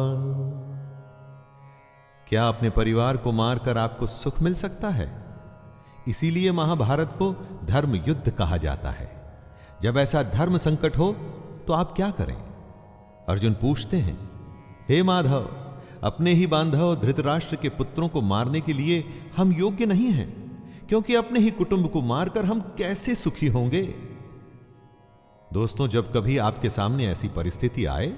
Speaker 2: क्या अपने परिवार को मारकर आपको सुख मिल सकता है? इसीलिए महाभारत को धर्म युद्ध कहा जाता है। जब ऐसा धर्म संकट हो तो आप क्या करें? अर्जुन पूछते हैं, हे माधव अपने ही बांधव धृतराष्ट्र के पुत्रों को मारने के लिए हम योग्य नहीं हैं, क्योंकि अपने ही कुटुंब को मारकर हम कैसे सुखी होंगे? दोस्तों, जब कभी आपके सामने ऐसी परिस्थिति आए,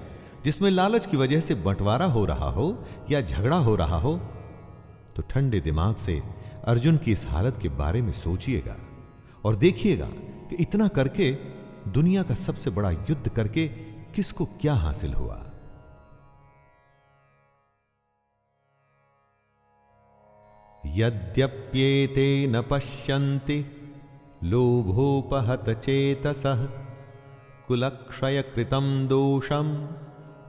Speaker 2: जिसमें लालच की वजह से बंटवारा हो रहा हो या झगड़ा हो रहा हो तो ठंडे दिमाग से अर्जुन की इस हालत के बारे में सोचिएगा और देखिएगा कि इतना करके दुनिया का सबसे बड़ा युद्ध करके किसको क्या हासिल हुआ। यद्यप्येते न पश्यन्ति लोभोपहत चेतसः कुलक्षयकृतं दोषं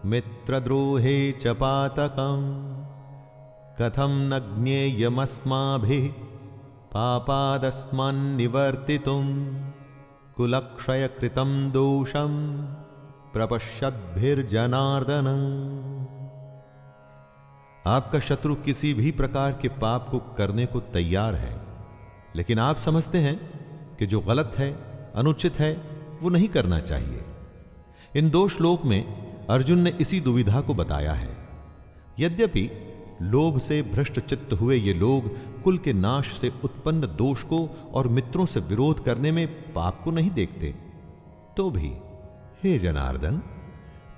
Speaker 2: मित्रद्रोहे च पातकम्। कथं न ज्ञेयमस्माभिः पापादस्मान्निवर्तितुं कुलक्षयकृतं दोषं प्रपश्यद्भिर्जनार्दन आपका शत्रु किसी भी प्रकार के पाप को करने को तैयार है। लेकिन आप समझते हैं कि जो गलत है, अनुचित है, वो नहीं करना चाहिए। इन दो श्लोक में अर्जुन ने इसी दुविधा को बताया है। यद्यपि लोभ से भ्रष्ट चित्त हुए ये लोग कुल के नाश से उत्पन्न दोष को और मित्रों से विरोध करने में पाप को नहीं देखते। तो भी, हे जनार्दन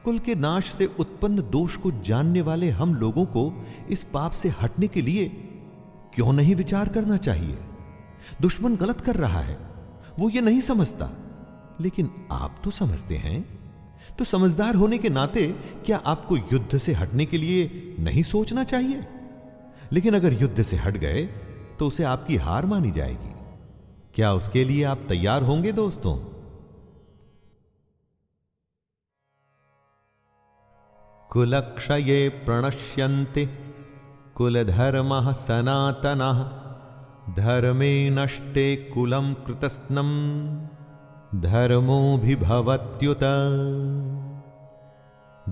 Speaker 2: कुल के नाश से उत्पन्न दोष को जानने वाले हम लोगों को इस पाप से हटने के लिए क्यों नहीं विचार करना चाहिए? दुश्मन गलत कर रहा है, वो ये नहीं समझता। लेकिन आप तो समझते हैं। तो समझदार होने के नाते क्या आपको युद्ध से हटने के लिए नहीं सोचना चाहिए? लेकिन अगर युद्ध से हट गए तो उसे आपकी हार मानी जाएगी। क्या उसके लिए आप तैयार होंगे, दोस्तों? कुलक्षये प्रणश्यन्ति। कुलधर्मः सनातनः। धर्मे नष्टे कुलं कृतस्नम् धर्मोभिभवत्युत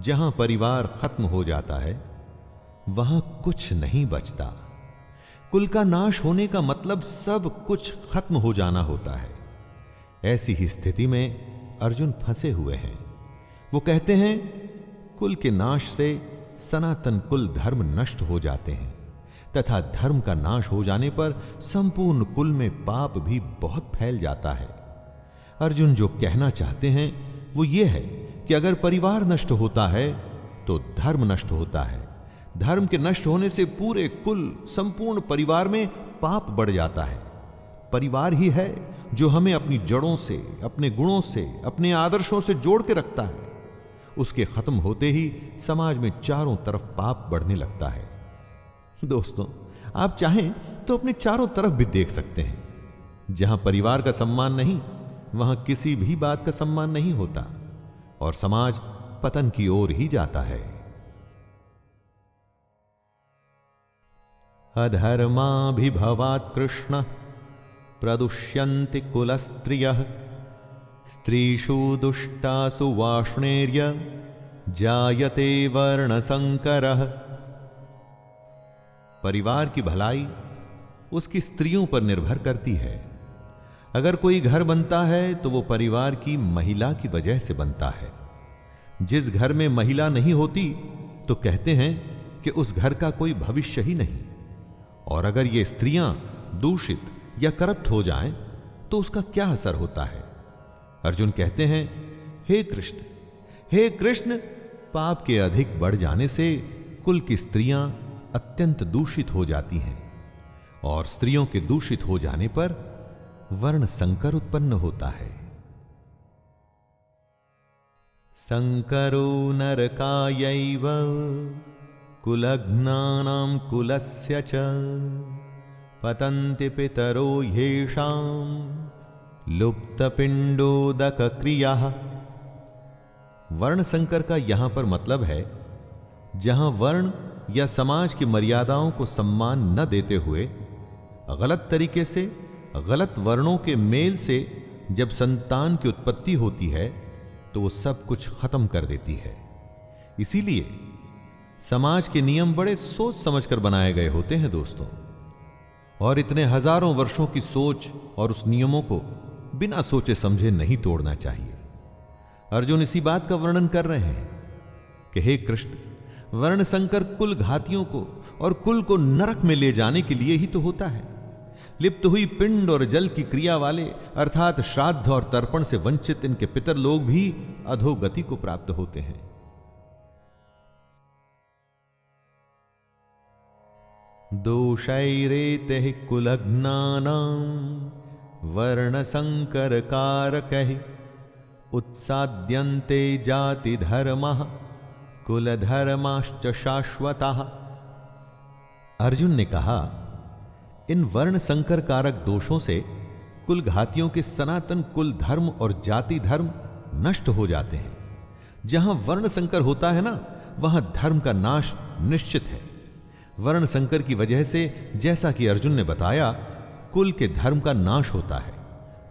Speaker 2: जहाँ परिवार खत्म हो जाता है, वहाँ कुछ नहीं बचता। कुल का नाश होने का मतलब सब कुछ खत्म हो जाना होता है। ऐसी ही स्थिति में अर्जुन फंसे हुए हैं। वो कहते हैं कुल के नाश से सनातन कुल धर्म नष्ट हो जाते हैं, तथा धर्म का नाश हो जाने पर संपूर्ण कुल में पाप भी बहुत फैल जाता है। अर्जुन जो कहना चाहते हैं, वो ये है कि अगर परिवार नष्ट होता है तो धर्म नष्ट होता है। धर्म के नष्ट होने से पूरे कुल, संपूर्ण परिवार में पाप बढ़ जाता है। परिवार ही है जो हमें अपनी जड़ों से, अपने गुणों से, अपने आदर्शों से जोड़ के रखता है। उसके खत्म होते ही समाज में चारों तरफ़ पाप बढ़ने लगता है। दोस्तों, आप चाहें तो अपने चारों तरफ़ भी देख सकते हैं। जहाँ परिवार का सम्मान नहीं, वहाँ किसी भी बात का सम्मान नहीं होता, और समाज पतन की ओर ही जाता है। अधर्मा भी अधर्माभिभवात् कृष्ण, प्रदुष्यन्ति कुलस्त्रिय। स्त्रीषु दुष्टासु वाष्णेर्य जायते वर्णसंकर परिवार की भलाई उसकी स्त्रियों पर निर्भर करती है। अगर कोई घर बनता है तो वो परिवार की महिला की वजह से बनता है। जिस घर में महिला नहीं होती तो कहते हैं कि उस घर का कोई भविष्य ही नहीं। और अगर ये स्त्रियाँ दूषित या करप्ट हो जाएँ तो उसका क्या असर होता है? अर्जुन कहते हैं, हे कृष्ण हे कृष्ण, पाप के अधिक बढ़ जाने से कुल की स्त्रियाँ अत्यंत दूषित हो जाती हैं और स्त्रियों के दूषित हो जाने पर वर्ण संकर उत्पन्न होता है। संकरो नरकायैव, कुलघ्नानां कुलस्य च, पतन्ति पितरो लुप्तपिंडोदक क्रिया वर्ण संकर का यहाँ पर मतलब है, जहाँ वर्ण या समाज की मर्यादाओं को सम्मान न देते हुए, गलत तरीके से, गलत वर्णों के मेल से जब संतान की उत्पत्ति होती है तो वो सब कुछ खत्म कर देती है। इसीलिए समाज के नियम बड़े सोच समझकर बनाए गए होते हैं दोस्तों। और इतने हज़ारों वर्षों की सोच और उस नियमों को बिना सोचे समझे नहीं तोड़ना चाहिए। अर्जुन इसी बात का वर्णन कर रहे हैं कि हे कृष्ण, वर्ण संकर कुल घातियों को और कुल को नरक में ले जाने के लिए ही तो होता है। लिप्त हुई पिंड और जल की क्रिया वाले, अर्थात श्राद्ध और तर्पण से वंचित इनके पितर लोग भी अधोगति को प्राप्त होते हैं। दोषैरेते कुलघ्नानां वर्णसङ्करकारकैः उत्साद्यन्ते जातिधर्मः, कुलधर्माश्च शाश्वतः। अर्जुन ने कहा, इन वर्ण संकर कारक दोषों से कुल घातियों के सनातन कुल धर्म और जाति धर्म नष्ट हो जाते हैं। जहाँ वर्ण संकर होता है ना, वहाँ धर्म का नाश निश्चित है। वर्ण संकर की वजह से जैसा कि अर्जुन ने बताया कुल के धर्म का नाश होता है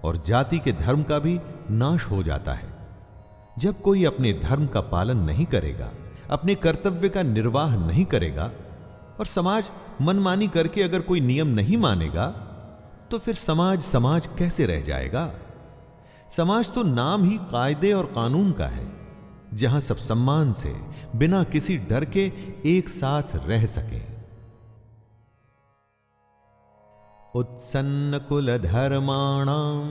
Speaker 2: और जाति के धर्म का भी नाश हो जाता है। जब कोई अपने धर्म का पालन नहीं करेगा, अपने कर्तव्य का निर्वाह नहीं करेगा और समाज मनमानी करके अगर कोई नियम नहीं मानेगा तो फिर समाज समाज कैसे रह जाएगा? समाज तो नाम ही कायदे और कानून का है, जहाँ सब सम्मान से, बिना किसी डर के एक साथ रह सके। उत्सन्न कुल धर्माणाम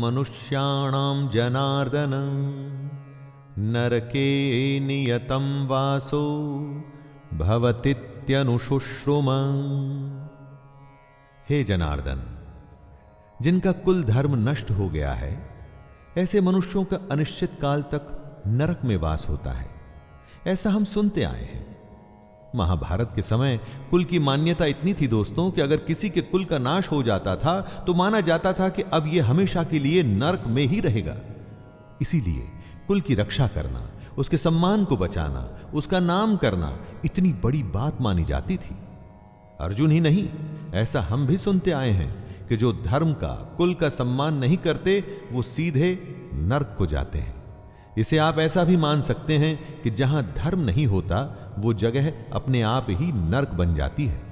Speaker 2: मनुष्याणाम जनार्दन, नरके नियतम वासो भवतीत्यनुशुश्रुम। हे जनार्दन, जिनका कुल धर्म नष्ट हो गया है, ऐसे मनुष्यों का अनिश्चित काल तक नरक में वास होता है। ऐसा हम सुनते आए हैं। महाभारत के समय कुल की मान्यता इतनी थी दोस्तों कि अगर किसी के कुल का नाश हो जाता था तो माना जाता था कि अब यह हमेशा के लिए नरक में ही रहेगा। इसीलिए कुल की रक्षा करना, उसके सम्मान को बचाना, उसका नाम करना इतनी बड़ी बात मानी जाती थी। अर्जुन ही नहीं, ऐसा हम भी सुनते आए हैं कि जो धर्म का, कुल का सम्मान नहीं करते, वो सीधे नर्क को जाते हैं। इसे आप ऐसा भी मान सकते हैं कि जहाँ धर्म नहीं होता, वो जगह अपने आप ही नर्क बन जाती है।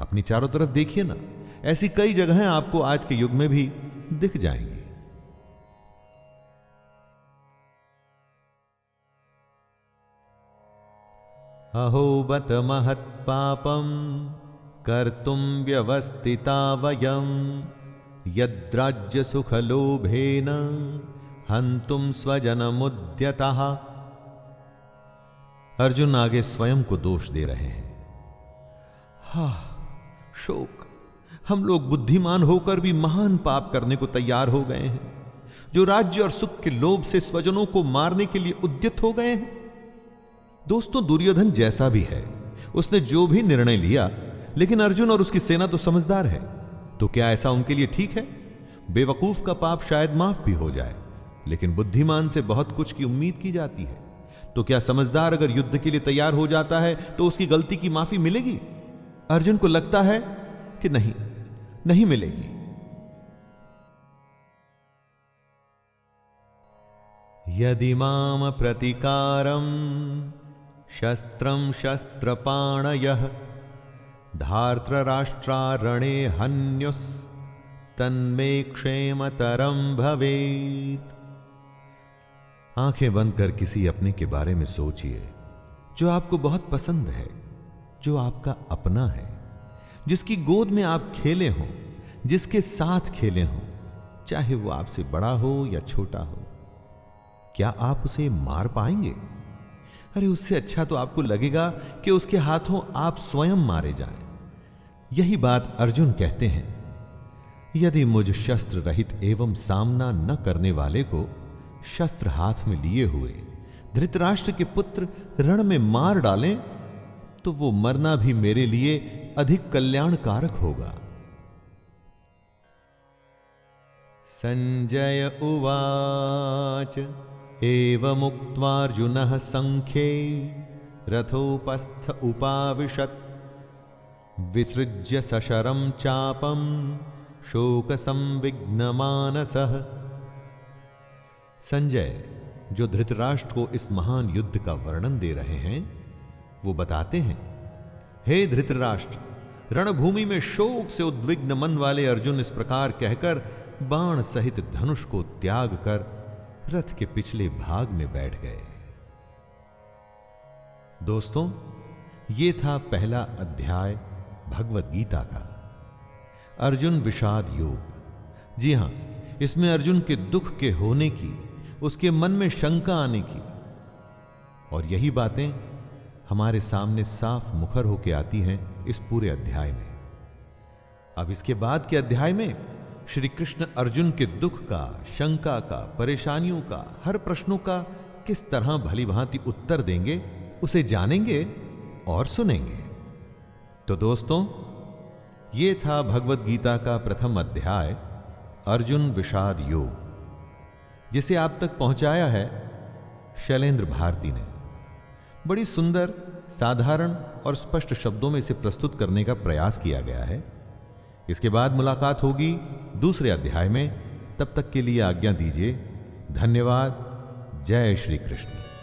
Speaker 2: अपनी चारों तरफ़ देखिए ना, ऐसी कई जगहें आपको आज के युग में भी दिख जाएँगी। अहो बत महत्पापम कर्तुम व्यवस्थिता वयम, यद्राज्य सुख सुखलोभेन हंतुम स्वजन मुद्यता अर्जुन आगे स्वयं को दोष दे रहे हैं। हा, शोक। हम लोग बुद्धिमान होकर भी महान पाप करने को तैयार हो गए हैं, जो राज्य और सुख के लोभ से स्वजनों को मारने के लिए उद्यत हो गए हैं। दोस्तों, दुर्योधन जैसा भी है, उसने जो भी निर्णय लिया, लेकिन अर्जुन और उसकी सेना तो समझदार है। तो क्या ऐसा उनके लिए ठीक है? बेवकूफ़ का पाप शायद माफ़ भी हो जाए। लेकिन बुद्धिमान से बहुत कुछ की उम्मीद की जाती है। तो क्या समझदार अगर युद्ध के लिए तैयार हो जाता है तो उसकी गलती की माफ़ी मिलेगी? अर्जुन को लगता है कि नहीं नहीं मिलेगी। यदि माम प्रतिकारम शस्त्रम शस्त्रपाणय, धार्तराष्ट्रारणे हन्युस, तन्मे क्षेमतरम भवेत। आँखें बंद कर किसी अपने के बारे में सोचिए, जो आपको बहुत पसंद है, जो आपका अपना है, जिसकी गोद में आप खेले हो, जिसके साथ खेले हो, चाहे वो आपसे बड़ा हो या छोटा हो। क्या आप उसे मार पाएँगे? अरे, उससे अच्छा तो आपको लगेगा कि उसके हाथों आप स्वयं मारे जाएँ। यही बात अर्जुन कहते हैं। यदि मुझ शस्त्र रहित एवं सामना न करने वाले को शस्त्र हाथ में लिए हुए, धृतराष्ट्र के पुत्र रण में मार डालें तो वो मरना भी मेरे लिए अधिक कल्याणकारक होगा। संजय उवाच मुक्वार्जुन संख्ये, रथोपस्थ उपाविशत्। विसृज्य शोक संविघ्न मानसः संजय, जो धृतराष्ट्र को इस महान युद्ध का वर्णन दे रहे हैं, वो बताते हैं, हे धृतराष्ट्र, रणभूमि में शोक से उद्विग्न मन वाले अर्जुन इस प्रकार कहकर बाण सहित धनुष को त्याग कर रथ के पिछले भाग में बैठ गए। दोस्तों, ये था पहला अध्याय भगवत गीता का। अर्जुन विषाद योग। जी हाँ, इसमें अर्जुन के दुख के होने की उसके मन में शंका आने की। और यही बातें हमारे सामने साफ़ मुखर होकर आती हैं इस पूरे अध्याय में। अब इसके बाद के अध्याय में श्री कृष्ण अर्जुन के दुख का, शंका का, परेशानियों का, हर प्रश्नों का किस तरह भली भांति उत्तर देंगे, उसे जानेंगे और सुनेंगे। तो दोस्तों, ये था भगवत गीता का प्रथम अध्याय, अर्जुन विषाद योग। जिसे आप तक पहुँचाया है, शैलेंद्र भारती ने। बड़ी सुंदर, साधारण और स्पष्ट शब्दों में इसे प्रस्तुत करने का प्रयास किया गया है। इसके बाद मुलाकात होगी दूसरे अध्याय में। तब तक के लिए आज्ञा दीजिए, धन्यवाद, जय श्री कृष्ण।